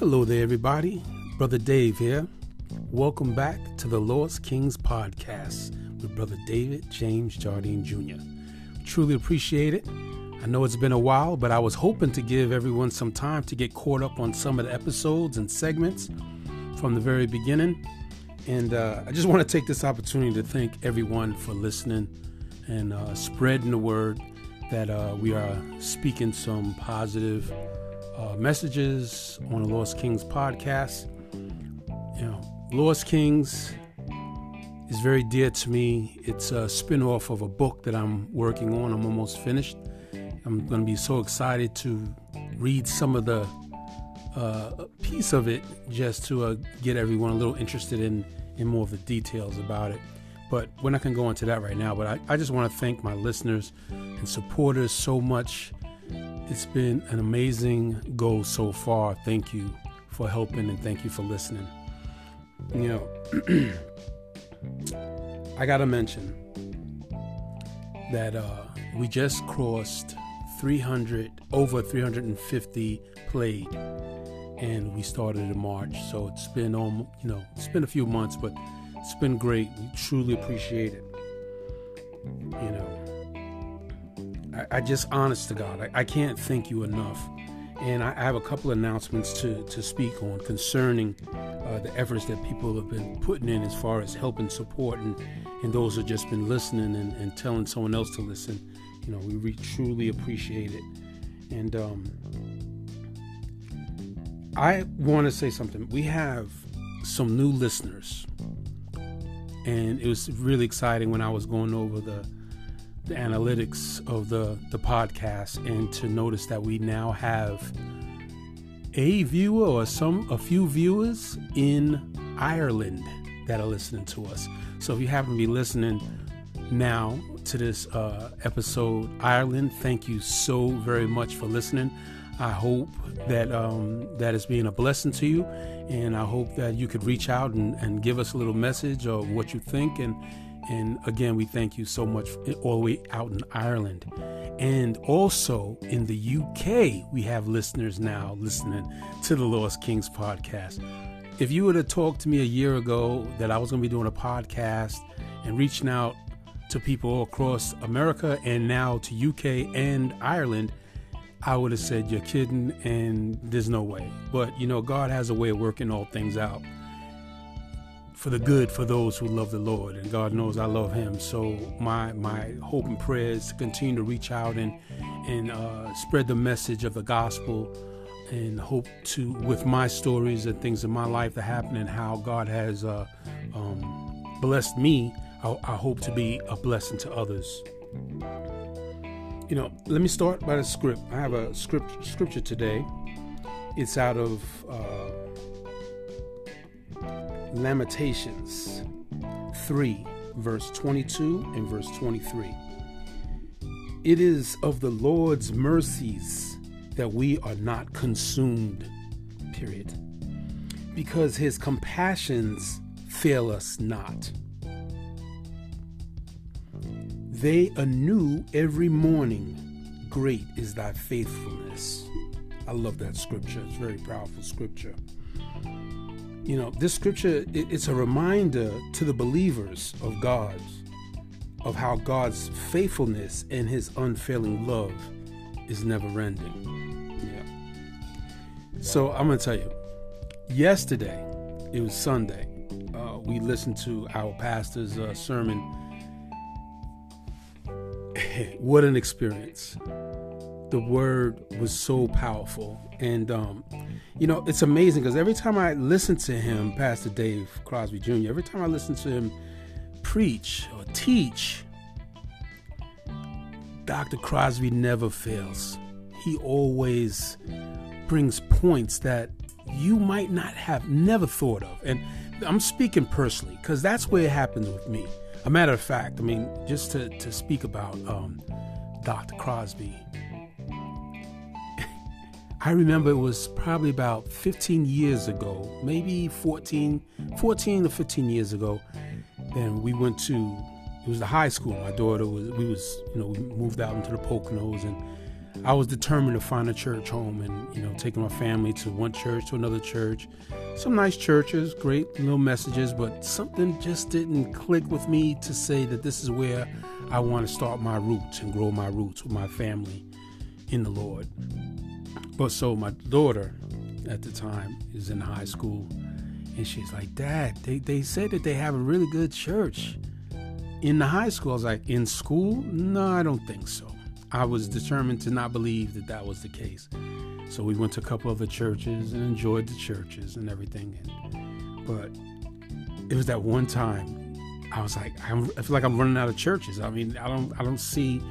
Hello there, everybody. Brother Dave here. Welcome back to the Lost Kings podcast with Brother David James Jardine Jr. Truly appreciate it. I know it's been a while, but I was hoping to give everyone some time to get caught up on some of the episodes and segments from the very beginning. And uh, I just want to take this opportunity to thank everyone for listening and uh, spreading the word that uh, we are speaking some positive uh, messages on the Lost Kings podcast. You know, Lost Kings is very dear to me. It's a spin-off of a book that I'm working on. I'm almost finished. I'm going to be so excited to read some of the uh, piece of it just to uh, get everyone a little interested in in more of the details about it. But we're not going to go into that right now. But I, I just want to thank my listeners and supporters so much. It's been an amazing goal so far. Thank you for helping and thank you for listening. You know, I got to mention that uh, we just crossed 300, over 350 played, and we started in March. So it's been, um, you know, it's been a few months, but it's been great. We truly appreciate it. You know, I, I just, honest to God, I, I, can't thank you enough. And I, I, have a couple announcements to, to speak on concerning uh, the efforts that people have been putting in as far as helping support and, and those who just been listening and, and telling someone else to listen. You know, we re- truly appreciate it. And um, I want to say something. We have some new listeners and it was really exciting when I was going over the the analytics of the the podcast and to notice that we now have a viewer or some a few viewers in Ireland that are listening to us. So if you happen to be listening now to this uh, episode, Ireland, thank you so very much for listening. I hope that um, that is being a blessing to you, and I hope that you could reach out and, and give us a little message of what you think. And and again, we thank you so much all the way out in Ireland, and also in the UK, we have listeners now listening to the Lost Kings podcast. If you would have talked to me a year ago that I was going to be doing a podcast and reaching out to people across America and now to UK and Ireland, I would have said, You're kidding, and there's no way. But, you know, God has a way of working all things out for the good for those who love the Lord, and God knows I love Him. So, my, my hope and prayer is to continue to reach out and, and uh, spread the message of the gospel and hope to, with my stories and things in my life that happen and how God has uh, um, blessed me, I, I hope to be a blessing to others you know, let me start by the script. I have a script scripture today. It's out of uh, Lamentations 3, verse 22 and verse 23. It is of the Lord's mercies that we are not consumed, period. Because his compassions fail us not. They anew every morning. Great is thy faithfulness. I love that scripture. It's very powerful scripture. You know, this scripture, it's a reminder to the believers of God of how God's faithfulness and his unfailing love is never ending. Yeah. So I'm going to tell you, yesterday, it was Sunday, uh, we listened to our pastor's uh, sermon what an experience. The word was so powerful. And, um, you know, it's amazing because every time I listen to him, Pastor Dave Crosby Jr., every time I listen to him preach or teach, Dr. Crosby never fails. He always brings points that you might not have never thought of. And I'm speaking personally because that's where it happens with me. A matter of fact, I mean, just to, to speak about um, Dr. Crosby, I remember it was probably about 15 years ago, maybe 14, 14 to 15 years ago. Then we went to, it was the high school. My daughter was, we was, you know, we moved out into the Poconos and I was determined to find a church home and, you know, taking my family to one church to another church. Some nice churches, great little messages, but something just didn't click with me to say that this is where I want to start my roots and grow my roots with my family in the Lord. But so my daughter at the time is in high school and she's like, Dad, they, they said that they have a really good church in the high school. I was like, In school? No, I don't think so. I was determined to not believe that that was the case. So we went to a couple other churches and enjoyed the churches and everything. And, but it was that one time I was like, I'm, I feel like I'm running out of churches. I mean, I don't, I don't see,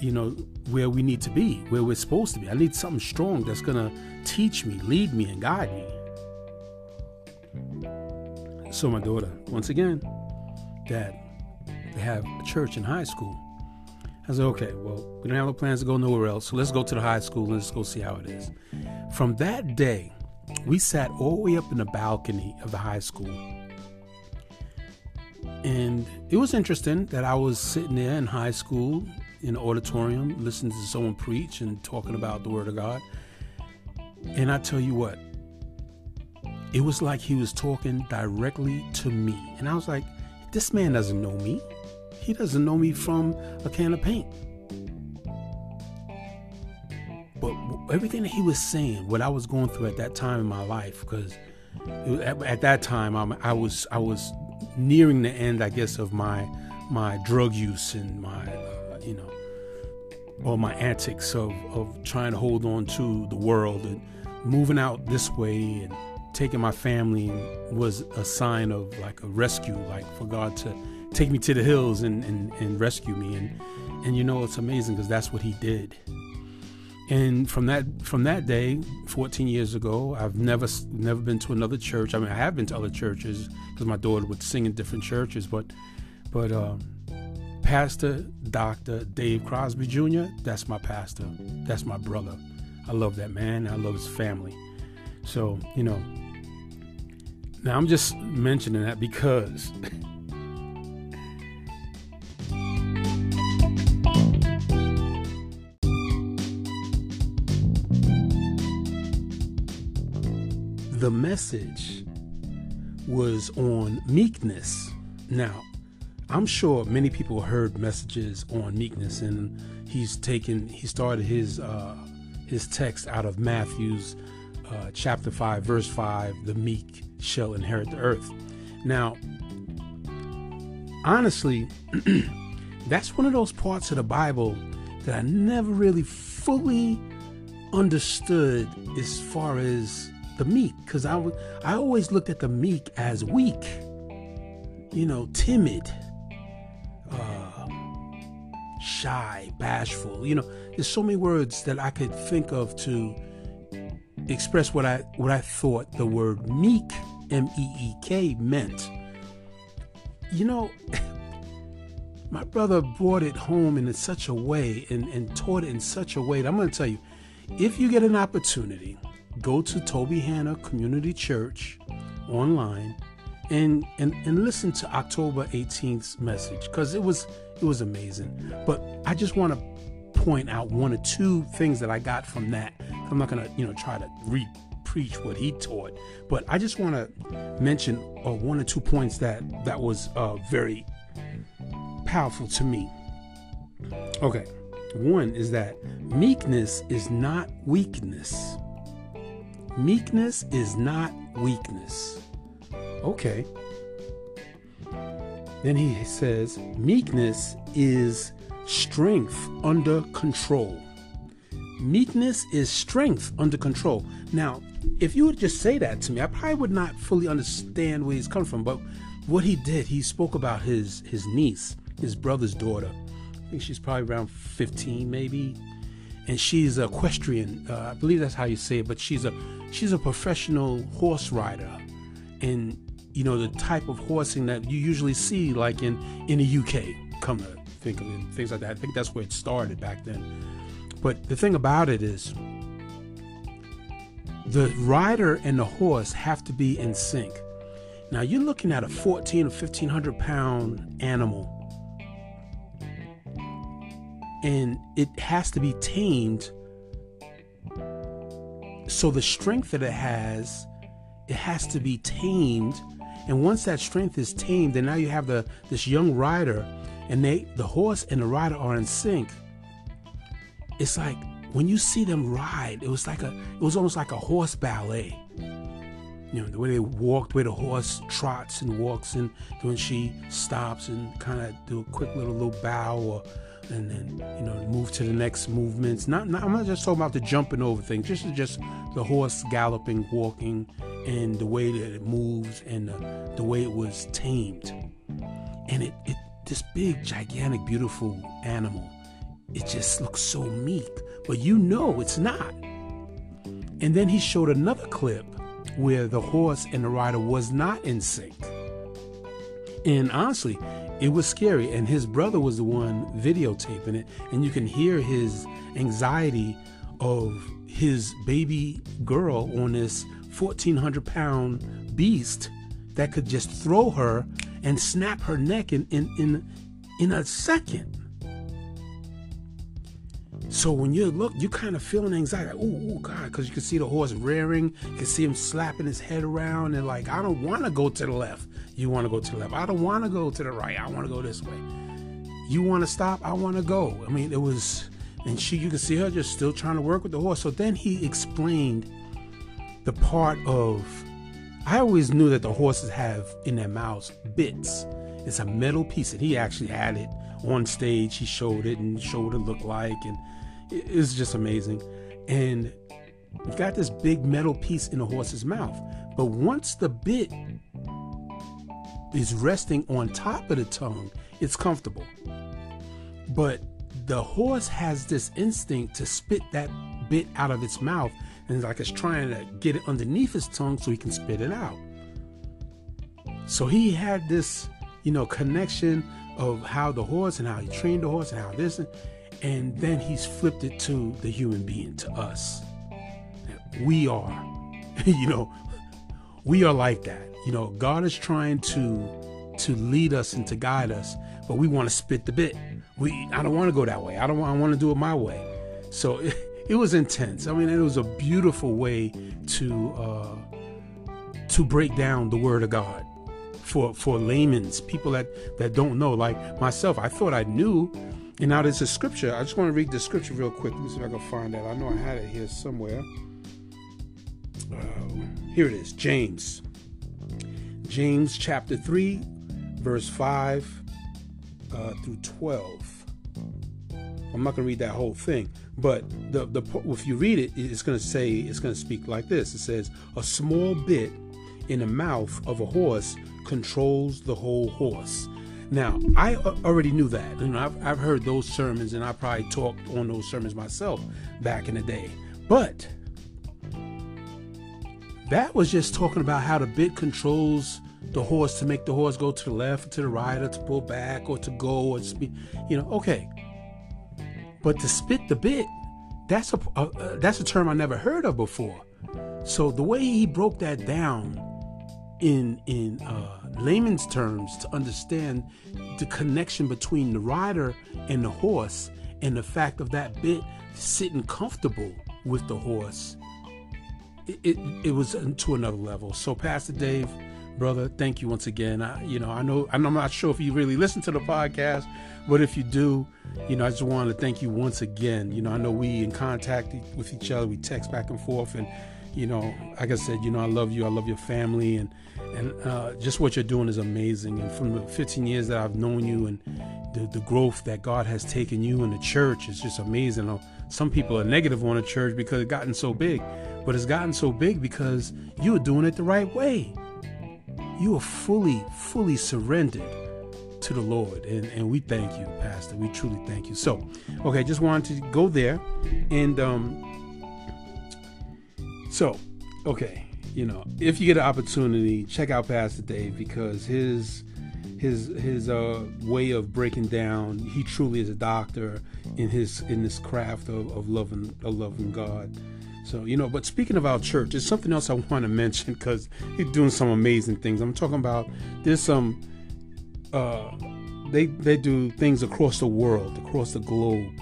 you know, where we need to be, where we're supposed to be. I need something strong that's gonna teach me, lead me, and guide me. So my daughter, once again, Dad, they have a church in high school. I said, okay, well, we don't have no plans to go nowhere else, so let's go to the high school and let's go see how it is. From that day, we sat all the way up in the balcony of the high school. And it was interesting that I was sitting there in high school in the auditorium listening to someone preach and talking about the Word of God. And I tell you what, it was like he was talking directly to me. And I was like, this man doesn't know me. He doesn't know me from a can of paint. But everything that he was saying, what I was going through at that time in my life, because at, at, that time I'm, I was I was nearing the end, I guess, of my my drug use and my uh, you know all my antics of of trying to hold on to the world and moving out this way and taking my family was a sign of like a rescue, like for God to take me to the hills and, and, and rescue me. And, and you know, it's amazing because that's what he did. And from that from that day, 14 years ago, I've never never been to another church. I mean, I have been to other churches because my daughter would sing in different churches, but but um, Pastor Dr. Dave Crosby Jr. That's my pastor. That's my brother. I love that man. I love his family. So you know. Now I'm just mentioning that because the message was on meekness. Now, I'm sure many people heard messages on meekness, and he's taken he started his uh, his text out of Matthew's uh, chapter five, verse five: "The meek shall inherit the earth." Now, honestly, that's one of those parts of the Bible that I never really fully understood as far as the meek because I, w- I always looked at the meek as weak, you know, timid, shy, bashful. You know, there's so many words that I could think of to express what I what I thought the word meek, M E E K, meant. You know, my brother brought it home in such a way and, and taught it in such a way that I'm going to tell you, if you get an opportunity go to Tobyhanna Community Church online and and, and listen to October 18th's message because it was it was amazing. But I just want to point out one or two things that I got from that. I'm not gonna you know try to re preach what he taught, but I just want to mention uh, one or two points that that was uh, very powerful to me. Okay, one is that meekness is not weakness. Meekness is not weakness. Okay. Then he says, meekness is strength under control. Meekness is strength under control. Now, if you would just say that to me, I probably would not fully understand where he's coming from. But what he did, he spoke about his his niece, his brother's daughter. I think she's probably around 15, maybe and she's equestrian. Uh, I believe that's how you say it, but she's a she's a professional horse rider, and you know the type of horsing that you usually see like in in the UK. Come to think of it, things like that. I think that's where it started back then. But the thing about it is, the rider and the horse have to be in sync. Now you're looking at a 14 or 1500 pound animal and it has to be tamed so the strength that it has, it has to be tamed. And once that strength is tamed, then now you have the this young rider, and they the horse and the rider are in sync. It's like when you see them ride, it was like a it was almost like a horse ballet. You know, the way they walked, where the horse trots and walks, and when she stops and kind of do a quick little little bow or and then you know move to the next movements. Not, not I'm not just talking about the jumping over things. Just just the horse galloping, walking, and the way that it moves and the, the way it was tamed. And it, it this big, gigantic, beautiful animal. It just looks so meek, but you know it's not. And then he showed another clip where the horse and the rider was not in sync. And honestly, it was scary. And his brother was the one videotaping it. And you can hear his anxiety of his baby girl on this 1,400 pound beast that could just throw her and snap her neck in, in, in, in a second. So when you look, you kind of feeling anxiety, like, oh, oh God, because you can see the horse rearing, you can see him slapping his head around, and like, I don't want to go to the left. You want to go to the left. I don't want to go to the right. I want to go this way. You want to stop. I want to go. I mean, it was, and she, you can see her just still trying to work with the horse. So then he explained the part of. I always knew that the horses have in their mouths bits. It's a metal piece, and he actually had it on stage. He showed it and showed what it looked like, and it's just amazing. And you've got this big metal piece in the horse's mouth. But once the bit is resting on top of the tongue, it's comfortable. But the horse has this instinct to spit that bit out of its mouth, and like it's trying to get it underneath his tongue so he can spit it out. So he had this, you know, connection of how the horse and how he trained the horse and how this. And, and then he's flipped it to the human being, to us. We are, you know, we are like that. You know, God is trying to to lead us and to guide us, but we want to spit the bit. We I don't want to go that way. I don't want I want to do it my way. So it, it was intense. I mean, it was a beautiful way to uh, to break down the word of God for for laymen's people that that don't know like myself. I thought I knew and now there's a scripture. I just want to read the scripture real quick. Let me see if I can find that. I know I had it here somewhere. Uh, here it is James. James chapter 3, verse 5 uh, through 12. I'm not going to read that whole thing, but the, the if you read it, it's going to say, it's going to speak like this. It says, A small bit in the mouth of a horse controls the whole horse now, I already knew that. You know, I've, I've heard those sermons and I probably talked on those sermons myself back in the day. But that was just talking about how the bit controls the horse to make the horse go to the left or to the right or to pull back or to go or speed. You know, okay. But to spit the bit, that's a that's a term I never heard of before. So the way he broke that down in in uh, layman's terms to understand the connection between the rider and the horse and the fact of that bit sitting comfortable with the horse. It, it, it was to another level. So pastor dave brother thank you once again. I, you know i know i'm not sure if you really listen to the podcast but if you do you know i just wanted to thank you once again. You know i know we in contact with each other. We text back and forth and you know, like I said, you know, I love you. I love your family, and and uh, just what you're doing is amazing. And from the 15 years that I've known you, and the, the growth that God has taken you in the church is just amazing. Some people are negative on the church because it's gotten so big, but it's gotten so big because you are doing it the right way. You are fully, fully surrendered to the Lord. And, and we thank you, Pastor. We truly thank you. So, okay, just wanted to go there. And um, so, okay, you know, if you get an opportunity, check out Pastor Dave because his his his uh, way of breaking down, he truly is a doctor in his in this craft of, of loving of loving God. So you know, but speaking of our church, there's something else I want to mention because he's doing some amazing things. I'm talking about there's some uh, they they do things across the world, across the globe.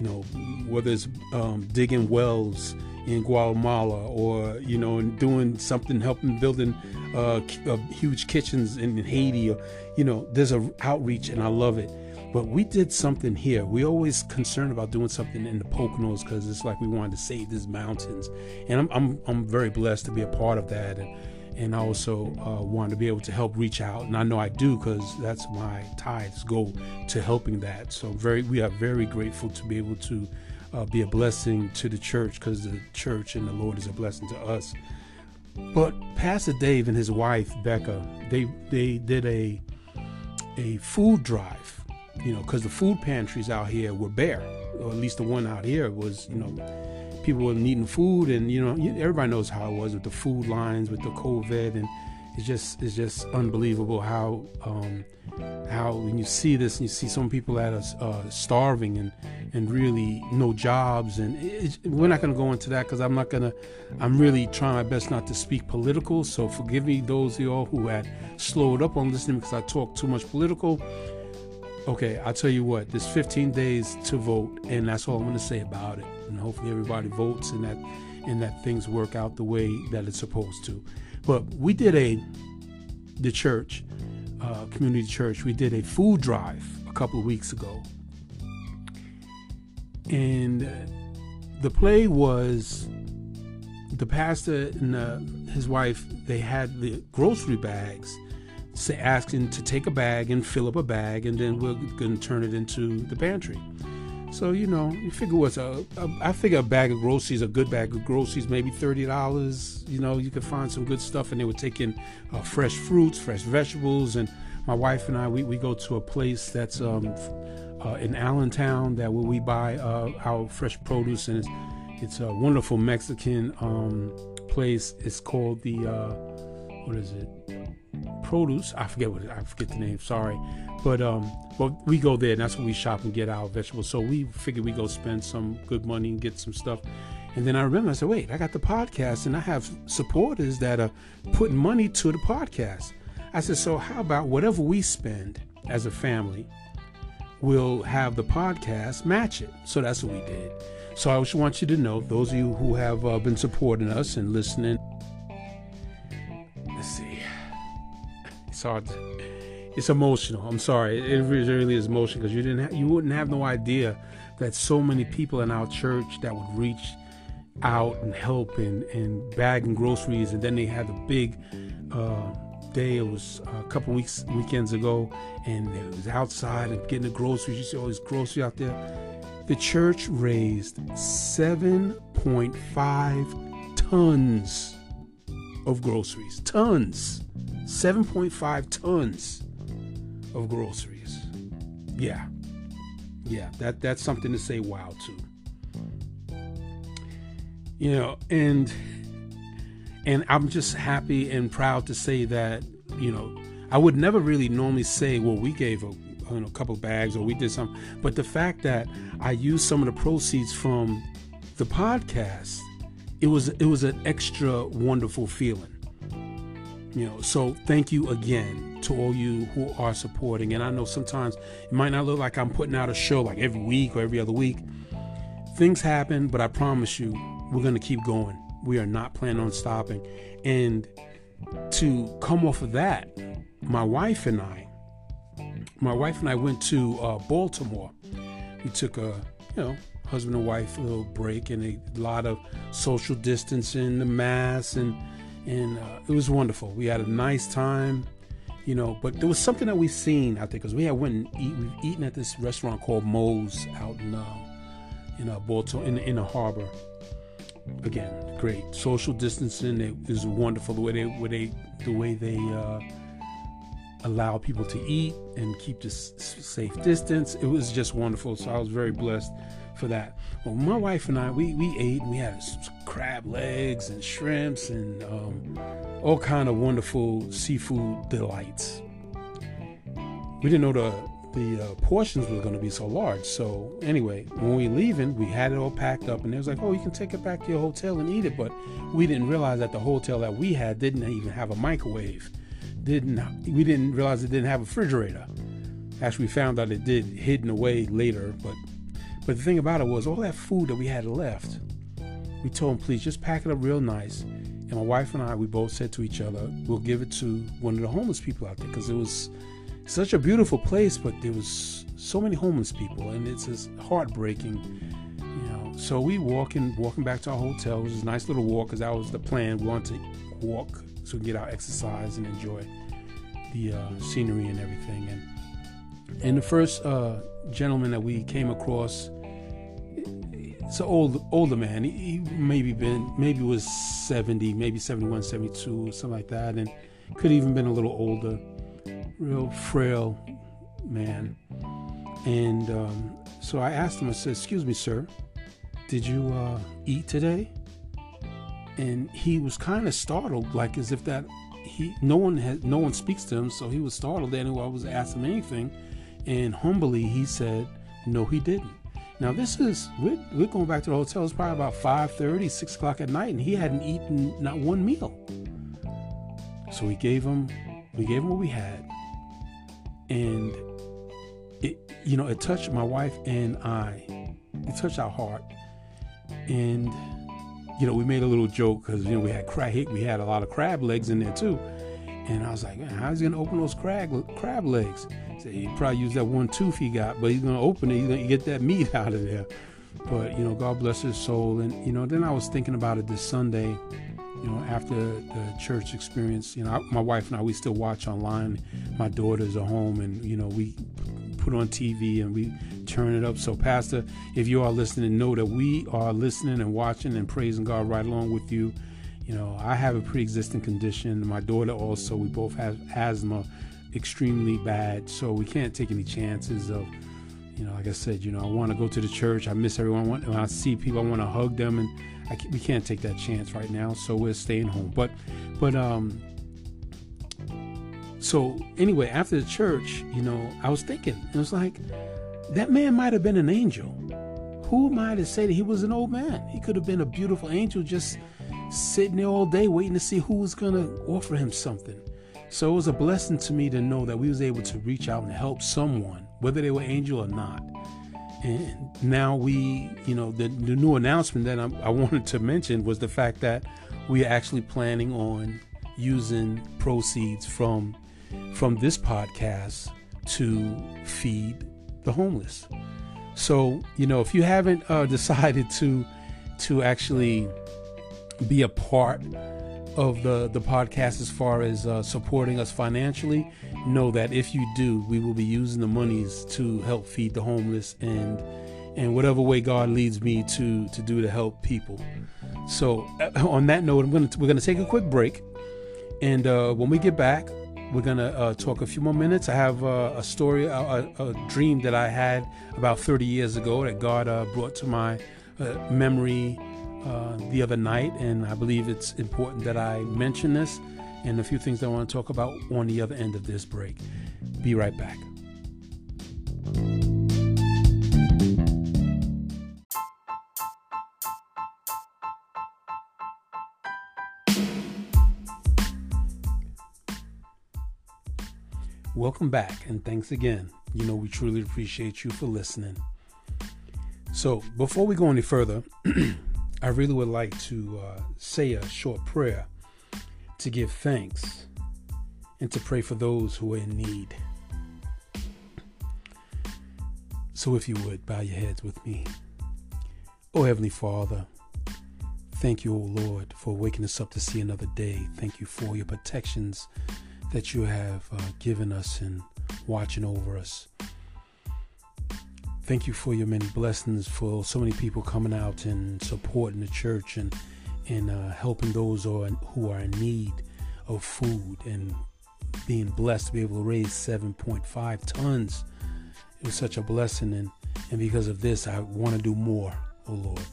You know, whether it's um, digging wells in Guatemala or you know and doing something helping building uh, uh, huge kitchens in Haiti or you know there's a outreach and I love it. But we did something here. We always concerned about doing something in the Poconos because it's like we wanted to save these mountains. And I'm, I'm, I'm very blessed to be a part of that and and I also uh, to be able to help reach out. And I know I do because that's my tithes go to helping that. So very we are very grateful to be able to uh, be a blessing to the church because the church and the Lord is a blessing to us. But Pastor Dave and his wife Becca, they they did a a food drive, you know, because the food pantries out here were bare, or at least the one out here was, you know, people were needing food, and you know, everybody knows how it was with the food lines, with the COVID, and it's just it's just unbelievable how um, how when you see this and you see some people that are uh, starving and and really no jobs and we're not going to go into that because i'm not going to i'm really trying my best not to speak political. So forgive me those of y'all who had slowed up on listening because i talk too much political. Okay i'll tell you what there's 15 days to vote and that's all i'm going to say about it. And hopefully everybody votes and that and that things work out the way that it's supposed to but we did a the church uh, community church we did a food drive a couple of weeks ago. And the play was the pastor and uh, his wife they had the grocery bags say asking to take a bag and fill up a bag and then we're going to turn it into the pantry so you know you figure what's a, a I figure a bag of groceries a good bag of groceries maybe $30 you know you could find some good stuff and they were taking uh, fresh fruits fresh vegetables and my wife and I we, we go to a place that's um, uh, in Allentown that where we buy uh, our fresh produce, and it's, it's a wonderful Mexican um, place. It's called the uh, what is it? Produce. I forget what I forget the name. Sorry, but um, but we go there, and that's where we shop and get our vegetables. So we figured we go spend some good money and get some stuff. And then I remember I said, wait, I got the podcast, and I have supporters that are putting money to the podcast. I said, so how about whatever we spend as a family? we'll have the podcast match it. So that's what we did. So I just want you to know, those of you who have uh, been supporting us and listening. It's hard. It's emotional. I'm sorry. It really is emotional because you didn't. Ha- you wouldn't have no idea that so many people in our church that would reach out and help and and bagging groceries, and then they had the big. Uh, day. It was a couple weeks weekends ago, and it was outside and getting the groceries. You see all these groceries out there. The church raised 7.5 tons of groceries. Tons. 7.5 tons of groceries. Yeah. Yeah, that that's something to say wow to. You know, and and I'm just happy and proud to say that, you know, I would never really normally say, well, we gave a, you know, a couple bags or we did something. But the fact that I used some of the proceeds from the podcast, it was it was an extra wonderful feeling. You know, so thank you again to all you who are supporting. And I know sometimes it might not look like I'm putting out a show like every week or every other week. Things happen, but I promise you, we're gonna keep going. We are not planning on stopping. And to come off of that, my wife and I, my wife and I went to uh, Baltimore. We took a, you know, husband and wife a little break and a lot of social distancing, the mass, and and uh, it was wonderful. We had a nice time, you know. But there was something that we've seen out there because we had went and eat. We've eaten at this restaurant called Moe's out in uh, in uh, Baltimore in in the harbor, again, great social distancing. It is wonderful the way they, way they the way they uh, allow people to eat and keep this safe distance. It was just wonderful. So I was very blessed for that. Well, my wife and I, we, we ate and we had crab legs and shrimps and um, all kind of wonderful seafood delights. We didn't know the the uh, portions were going to be so large. So anyway, when we leaving, we had it all packed up, and it was like, oh, you can take it back to your hotel and eat it. But we didn't realize that the hotel that we had didn't even have a microwave. Didn't we didn't realize it didn't have a refrigerator. Actually, we found out it did hidden away later. But but the thing about it was all that food that we had left. we told him, please just pack it up real nice. And my wife and I, we both said to each other, we'll give it to one of the homeless people out there because it was such a beautiful place, but there was so many homeless people, and it's just heartbreaking, you know. So we walking, walking back to our hotel. It was a nice little walk because that was the plan. We wanted to walk so we can get our exercise and enjoy the uh, scenery and everything. And and the first uh, gentleman that we came across it's an old older man. He, maybe been maybe was 70, maybe 71, 72, something like that, and could even been a little older. Real frail man. And um, so I asked him. I said, "Excuse me, sir, did you uh, eat today?" And he was kind of startled, like as if that he no one had no one speaks to him, so he was startled. I was asking anything, and humbly he said, "No, he didn't." Now this is we're, we're going back to the hotel. It's probably about 5:30, 6 o'clock at night, and he hadn't eaten not one meal. So we gave him we gave him what we had, and it you know it touched my wife and I. It touched our heart, and you know we made a little joke because you know we had crab we had a lot of crab legs in there too, and I was like, how's he gonna open those crab crab legs? He probably used that one tooth he got, but he's gonna open it. He's gonna get that meat out of there. But you know, God bless his soul. And you know, then I was thinking about it this Sunday. You know, after the church experience, you know, I, my wife and I we still watch online. My daughters are home, and you know, we put on TV and we turn it up. So, Pastor, if you are listening, know that we are listening and watching and praising God right along with you. You know, I have a pre-existing condition. My daughter also. We both have asthma extremely bad. So we can't take any chances of, you know, like I said, you know, I want to go to the church. I miss everyone. When I see people, I want to hug them, and can, we can't take that chance right now. So we're staying home. But, but um. So anyway, after the church, you know, I was thinking, it was like, that man might have been an angel. Who am I to say that he was an old man? He could have been a beautiful angel just sitting there all day waiting to see who was going to offer him something. So it was a blessing to me to know that we was able to reach out and help someone, whether they were angel or not. And now we, you know, the, the new announcement that I, I wanted to mention was the fact that we are actually planning on using proceeds from from this podcast to feed the homeless. So, you know, if you haven't uh, decided to to actually be a part of the, the podcast as far as uh, supporting us financially, know that if you do, we will be using the monies to help feed the homeless and and whatever way God leads me to to do to help people. So uh, on that note, I'm gonna we're gonna take a quick break, and uh, when we get back, we're gonna uh, talk a few more minutes. I have uh, a story, a, a, dream that I had about 30 years ago that God uh, brought to my uh, memory uh, the other night, and I believe it's important that I mention this and a few things I want to talk about on the other end of this break. Be right back. Welcome back, and thanks again. You know, we truly appreciate you for listening. So, before we go any further, I really would like to uh, say a short prayer to give thanks and to pray for those who are in need. So, if you would, bow your heads with me. Oh, Heavenly Father, thank you, O Lord, for waking us up to see another day. Thank you for your protections that you have uh, given us and watching over us. Thank you for your many blessings, for so many people coming out and supporting the church and and uh, helping those who are, who are in need of food and being blessed to be able to raise 7.5 tons. It was such a blessing, and and because of this, I want to do more, oh Lord.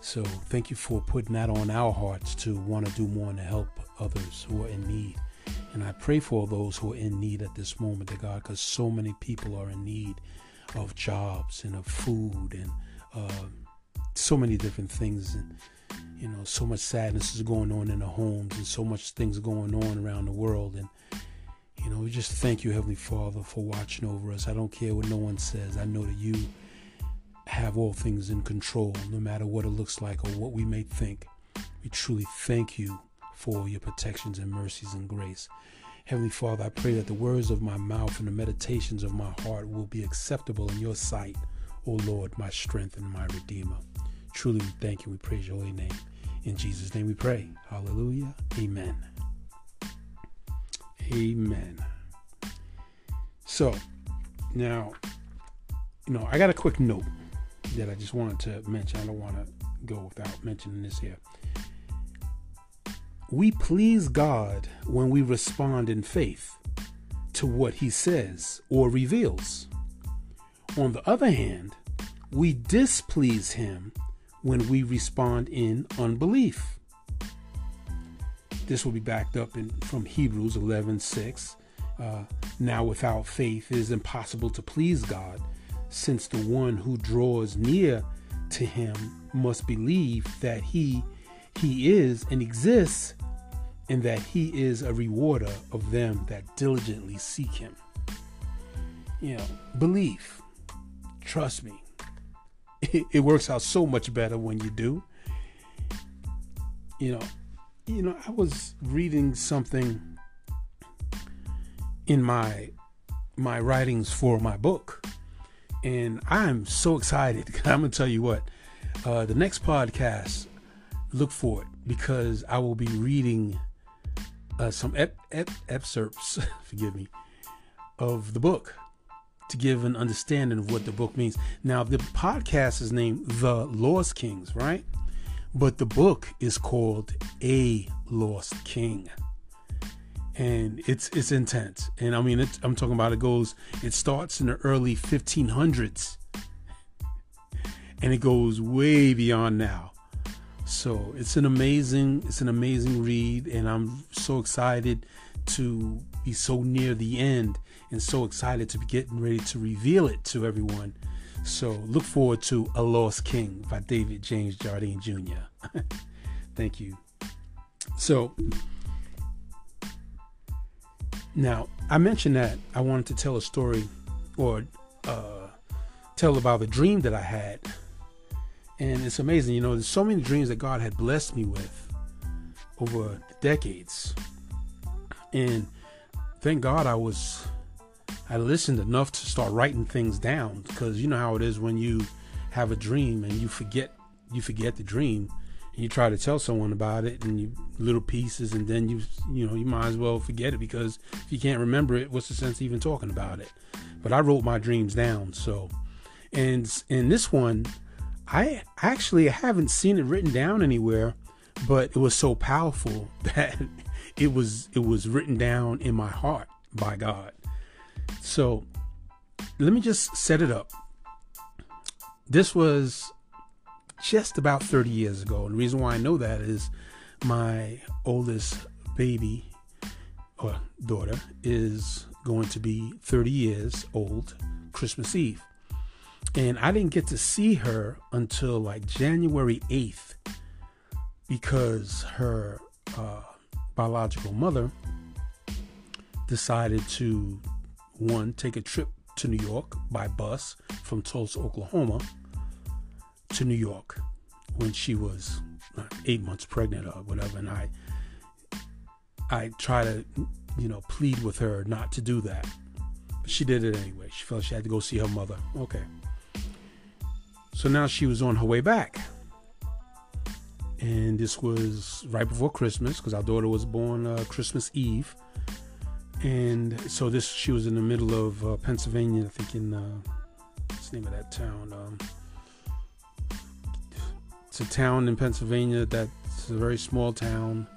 So thank you for putting that on our hearts to want to do more and to help others who are in need. And I pray for those who are in need at this moment, dear God, because so many people are in need of jobs and of food and uh, so many different things and you know so much sadness is going on in the homes and so much things going on around the world and you know we just thank you heavenly father for watching over us i don't care what no one says i know that you have all things in control, no matter what it looks like or what we may think. We truly thank you for your protections and mercies and grace. Heavenly Father, I pray that the words of my mouth and the meditations of my heart will be acceptable in your sight, O Lord, my strength and my redeemer. Truly, we thank you. We praise your holy name. In Jesus' name we pray. Hallelujah. Amen. Amen. So, now, you know, I got a quick note that I just wanted to mention. I don't want to go without mentioning this here. We please God when we respond in faith to what He says or reveals. On the other hand, we displease Him when we respond in unbelief. This will be backed up in, from Hebrews 11 6. Uh, now, without faith, it is impossible to please God, since the one who draws near to Him must believe that He He is and exists, and that He is a rewarder of them that diligently seek Him. You know, belief. Trust me, it, it works out so much better when you do. You know, you know, I was reading something in my my writings for my book, and I'm so excited. I'm gonna tell you what, uh, the next podcast, look for it because I will be reading uh, some ep- ep- excerpts, forgive me, of the book to give an understanding of what the book means. Now, the podcast is named The Lost Kings, right? But the book is called A Lost King. And it's it's intense. And I mean, I'm talking about it goes, it starts in the early 1500s and it goes way beyond now. So it's an amazing, it's an amazing read, and I'm so excited to be so near the end and so excited to be getting ready to reveal it to everyone. So look forward to A Lost King by David James Jardine Jr. Thank you. So now I mentioned that I wanted to tell a story or uh, tell about the dream that I had. And it's amazing, you know, there's so many dreams that God had blessed me with over decades. And thank God I was I listened enough to start writing things down because you know how it is when you have a dream and you forget you forget the dream and you try to tell someone about it and you little pieces and then you you know you might as well forget it because if you can't remember it what's the sense of even talking about it but I wrote my dreams down so and in this one I actually haven't seen it written down anywhere but it was so powerful that it was it was written down in my heart by God so let me just set it up. This was just about 30 years ago. And the reason why I know that is my oldest baby or daughter is going to be 30 years old Christmas Eve. And I didn't get to see her until like January 8th because her uh, biological mother decided to one, take a trip to New York by bus from Tulsa, Oklahoma to New York when she was eight months pregnant or whatever. And I, I try to, you know, plead with her not to do that. But she did it anyway. She felt she had to go see her mother. Okay. So now she was on her way back. And this was right before Christmas because our daughter was born uh, Christmas Eve and so this she was in the middle of uh, Pennsylvania, I think in uh, what's the name of that town? Um, it's a town in Pennsylvania that's a very small town.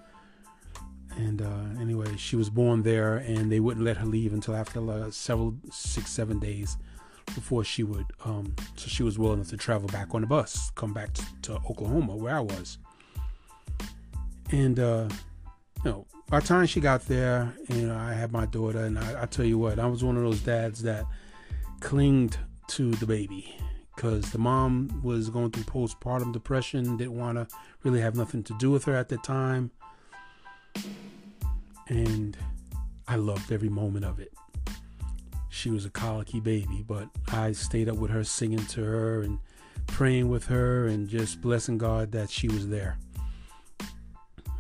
And uh, anyway, she was born there, and they wouldn't let her leave until after uh, several six seven days before she would. Um, so she was willing to travel back on the bus, come back to, to Oklahoma where I was. And uh, you know, by the time she got there, you know, I had my daughter, and I, I tell you what, I was one of those dads that clinged to the baby because the mom was going through postpartum depression, didn't want to really have nothing to do with her at the time. And I loved every moment of it. She was a colicky baby, but I stayed up with her singing to her and praying with her and just blessing God that she was there.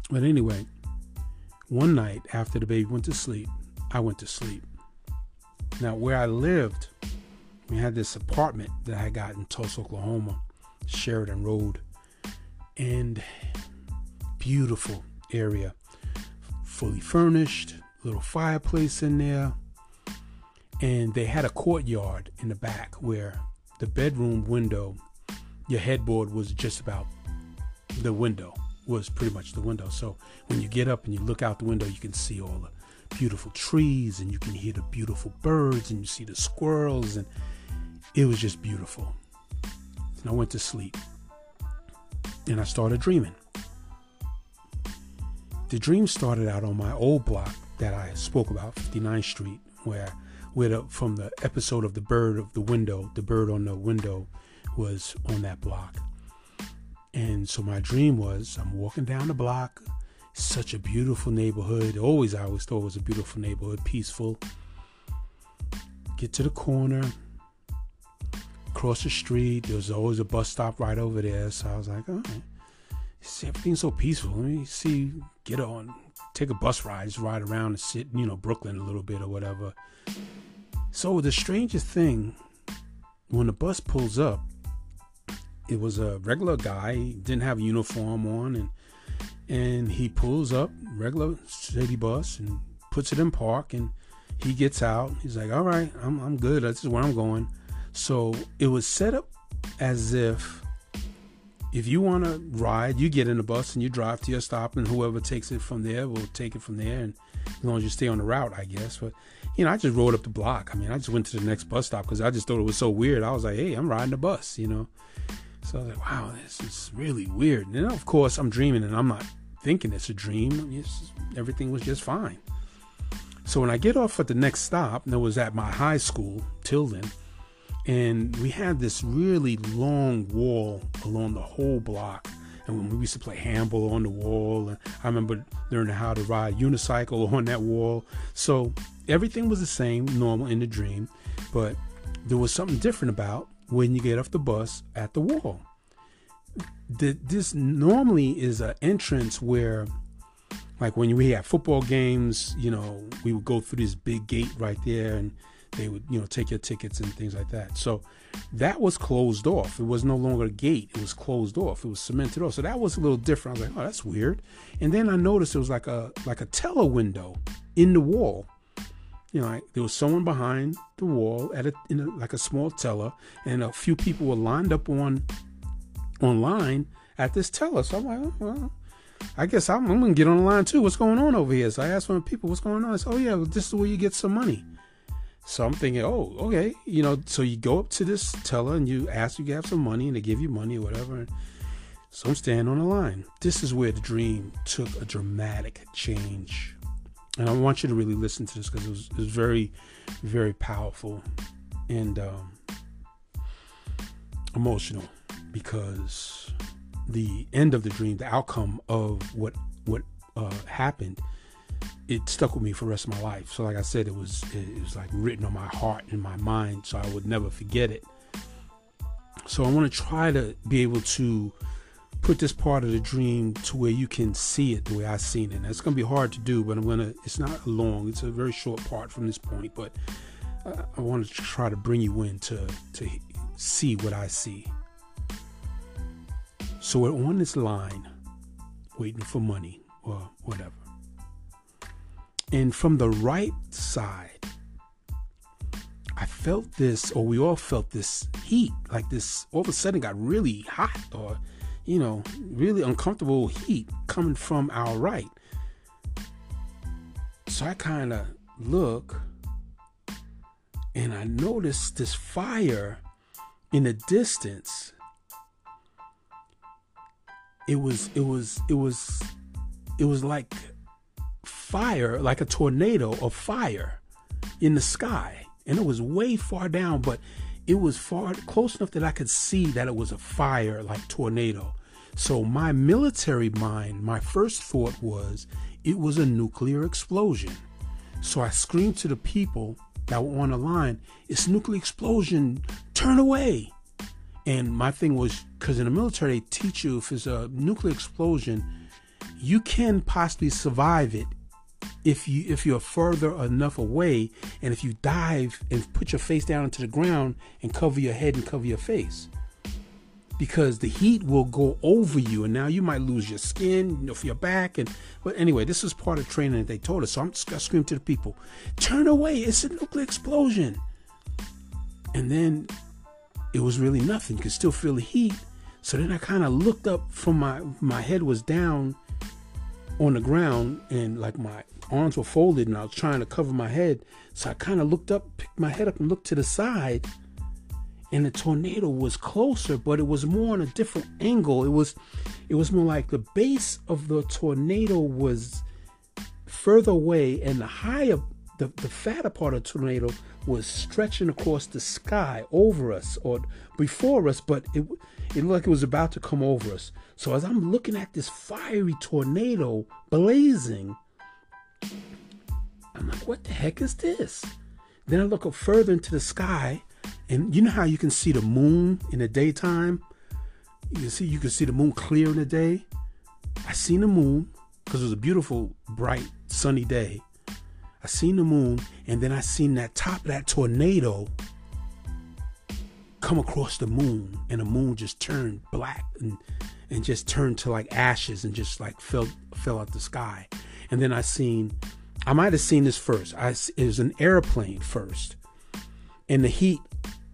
But anyway, one night after the baby went to sleep, I went to sleep. Now, where I lived, we had this apartment that I got in Tulsa, Oklahoma, Sheridan Road, and beautiful area, fully furnished, little fireplace in there, and they had a courtyard in the back where the bedroom window, your headboard was just about the window, was pretty much the window. So when you get up and you look out the window, you can see all the beautiful trees and you can hear the beautiful birds and you see the squirrels and it was just beautiful. And I went to sleep and I started dreaming. The dream started out on my old block that I spoke about, 59th Street, where where the, from the episode of the bird of the window, the bird on the window was on that block. And so my dream was I'm walking down the block, such a beautiful neighborhood. Always, I always thought it was a beautiful neighborhood, peaceful. Get to the corner, cross the street. There was always a bus stop right over there. So I was like, all right, everything's so peaceful. Let me see, get on, take a bus ride, just ride around and sit, you know, Brooklyn a little bit or whatever. So the strangest thing, when the bus pulls up, it was a regular guy. Didn't have a uniform on, and and he pulls up, regular city bus, and puts it in park, and he gets out. He's like, "All right, I'm I'm good. This is where I'm going." So it was set up as if if you want to ride, you get in the bus and you drive to your stop, and whoever takes it from there will take it from there. And as long as you stay on the route, I guess. But you know, I just rode up the block. I mean, I just went to the next bus stop because I just thought it was so weird. I was like, hey, I'm riding the bus, you know. So I was like, wow, this is really weird. And then, of course, I'm dreaming and I'm not thinking it's a dream. It's, everything was just fine. So when I get off at the next stop, and it was at my high school, Tilden, and we had this really long wall along the whole block and we used to play handball on the wall. And I remember learning how to ride unicycle on that wall. So everything was the same, normal in the dream, but there was something different about when you get off the bus at the wall. The, this normally is an entrance where, like when we have football games, you know, we would go through this big gate right there and they would you know take your tickets and things like that. So that was closed off. It was no longer a gate. It was closed off. It was cemented off. So that was a little different. I was like oh that's weird. And then i noticed it was like a like a teller window in the wall. You know like there was someone behind the wall at a, a, like a small teller and a few people were lined up on online at this teller. So i'm like oh, well I guess I'm, I'm, gonna get on the line too. What's going on over here? So I asked one of the people, "What's going on?" I said, "Oh yeah, well, this is where you get some money." So I'm thinking, oh, okay, you know, so you go up to this teller and you ask you have some money and they give you money or whatever. So I'm standing on the line. This is where the dream took a dramatic change. And I want you to really listen to this because it was, it was very, very powerful and um, emotional because the end of the dream, the outcome of what what uh, happened it stuck with me for the rest of my life. So, like I said, it was it was like written on my heart and my mind, so I would never forget it. So, I want to try to be able to put this part of the dream to where you can see it the way I've seen it. And it's going to be hard to do, but I'm going to. It's not long. It's a very short part from this point, but I want to try to bring you in to to see what I see. So we're on this line, waiting for money. And from the right side, I felt this, or we all felt this heat, like this all of a sudden got really hot, or, you know, really uncomfortable heat coming from our right. So I kind of look and I noticed this fire in the distance. It was, it was, it was, it was like fire, like a tornado of fire in the sky. And it was way far down, but it was far close enough that I could see that it was a fire like tornado. So my military mind, my first thought was it was a nuclear explosion. So I screamed to the people that were on the line, it's nuclear explosion, turn away. And my thing was because in the military, they teach you if it's a nuclear explosion, you can possibly survive it if you if you're further enough away and if you dive and put your face down into the ground and cover your head and cover your face. Because the heat will go over you and now you might lose your skin know, your back and but anyway this is part of training that they told us. So i'm just gonna scream to the people turn away it's a nuclear explosion. And then it was really nothing you could still feel the heat. So then i kind of looked up from my my head was down on the ground and like my arms were folded and I was trying to cover my head. So I kind of looked up, picked my head up and looked to the side. And the tornado was closer, but it was more on a different angle. It was it was more like the base of the tornado was further away and the higher the, the fatter part of the tornado was stretching across the sky over us or before us, but it it looked like it was about to come over us. So as I'm looking at this fiery tornado blazing, I'm like, what the heck is this? Then I look up further into the sky, and you know how you can see the moon in the daytime? You can see you can see the moon clear in the day. I seen the moon because it was a beautiful, bright, sunny day. I seen the moon, and then I seen that top of that tornado come across the moon, and the moon just turned black and and just turned to like ashes and just like fell fell out the sky. And then I seen, I might have seen this first. I it was an airplane first, and the heat,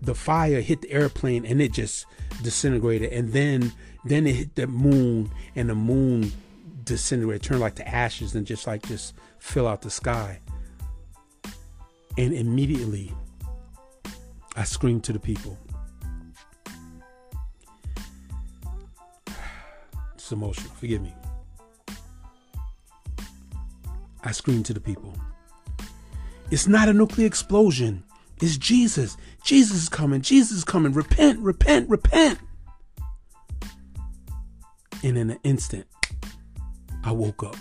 the fire hit the airplane, and it just disintegrated. And then then it hit the moon, and the moon disintegrated, turned like to ashes, and just like just fill out the sky. And immediately, I screamed to the people. It's emotional. Forgive me. I screamed to the people. It's not a nuclear explosion. It's Jesus. Jesus is coming. Jesus is coming. Repent, repent, repent. And in an instant, I woke up.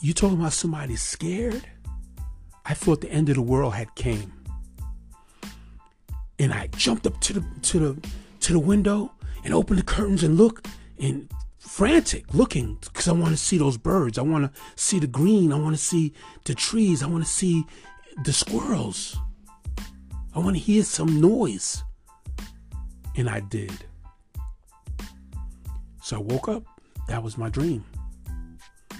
You talking about somebody scared? I thought the end of the world had came. And I jumped up to the to the to the window and open the curtains and look and frantic looking because I want to see those birds. I want to see the green. I want to see the trees. I want to see the squirrels. I want to hear some noise. And I did. So I woke up. That was my dream.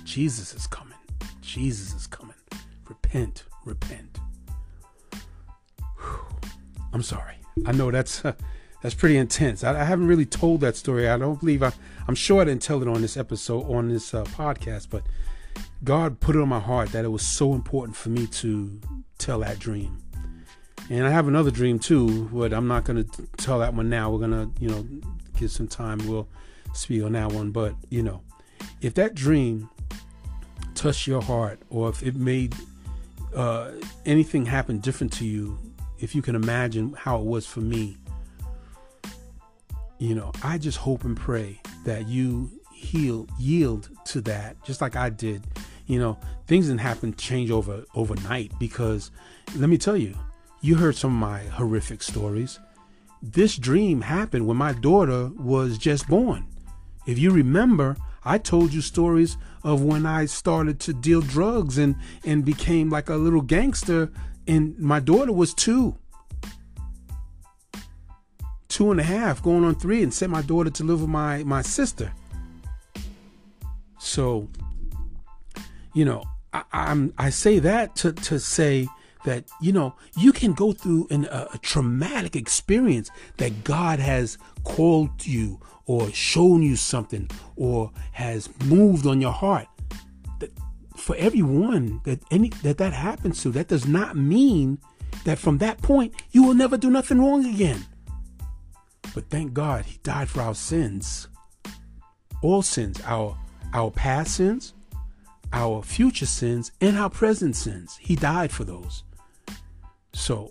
Jesus is coming. Jesus is coming. Repent, repent. Whew. I'm sorry. I know that's uh, that's pretty intense. I, I, haven't really told that story. I don't believe I. I'm sure I didn't tell it on this episode on this uh, podcast, but God put it on my heart that it was so important for me to tell that dream. And I have another dream too, but I'm not going to tell that one now. We're going to, you know, give some time. We'll speak on that one. But, you know, if that dream touched your heart or if it made uh, anything happen different to you, if you can imagine how it was for me, you know, I just hope and pray that you heal, yield to that, just like I did. You know, things didn't happen change over overnight because let me tell you, you heard some of my horrific stories. This dream happened when my daughter was just born. If you remember, I told you stories of when I started to deal drugs and and became like a little gangster and my daughter was 2 two and a half, going on three, and sent my daughter to live with my my sister. So, you know, I, am I say that to to say that you know you can go through an, a, a traumatic experience that God has called you or shown you something or has moved on your heart. That for everyone that any that that happens to, that does not mean that from that point you will never do nothing wrong again. But thank God he died for our sins. All sins, our our past sins, our future sins, and our present sins. He died for those. So,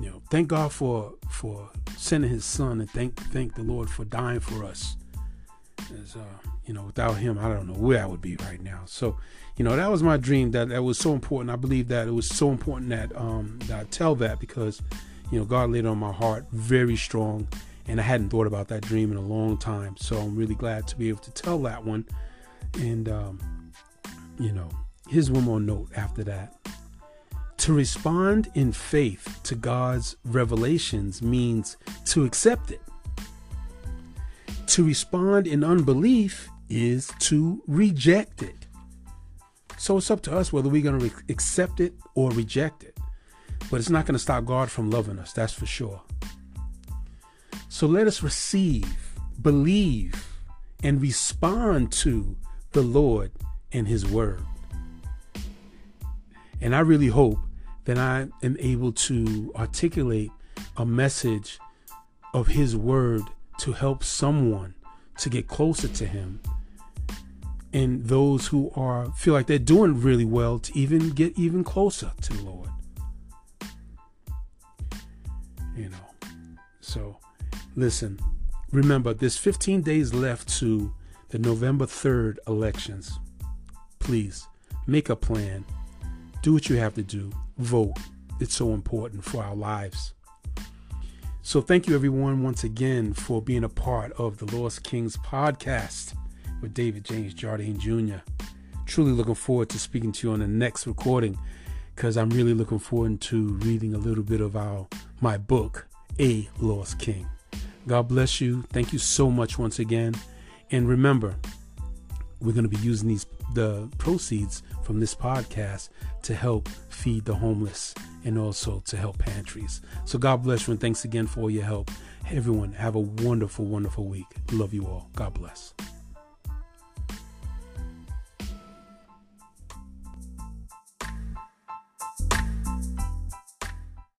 you know, thank God for for sending his son and thank thank the Lord for dying for us. As uh, you know, without him, I don't know where I would be right now. So, you know, that was my dream that that was so important. I believe that it was so important that um that I tell that because you know, God laid on my heart very strong, and I hadn't thought about that dream in a long time. So I'm really glad to be able to tell that one. And, um, you know, here's one more note after that. To respond in faith to God's revelations means to accept it. To respond in unbelief is to reject it. So it's up to us whether we're going to re- accept it or reject it. But it's not going to stop God from loving us, that's for sure. So let us receive, believe, and respond to the Lord and His Word. And I really hope that I am able to articulate a message of His Word to help someone to get closer to Him and those who are feel like they're doing really well to even get even closer to the Lord. You know. So listen, remember there's 15 days left to the November 3rd elections. Please make a plan. Do what you have to do. Vote. It's so important for our lives. So, thank you everyone once again for being a part of the Lost Kings podcast with David James Jardine Jr. Truly looking forward to speaking to you on the next recording because I'm really looking forward to reading a little bit of our my book, A Lost King. God bless you. Thank you so much once again. And remember, we're going to be using these the proceeds from this podcast to help feed the homeless and also to help pantries. So God bless you and thanks again for all your help. Everyone, have a wonderful, wonderful week. Love you all. God bless.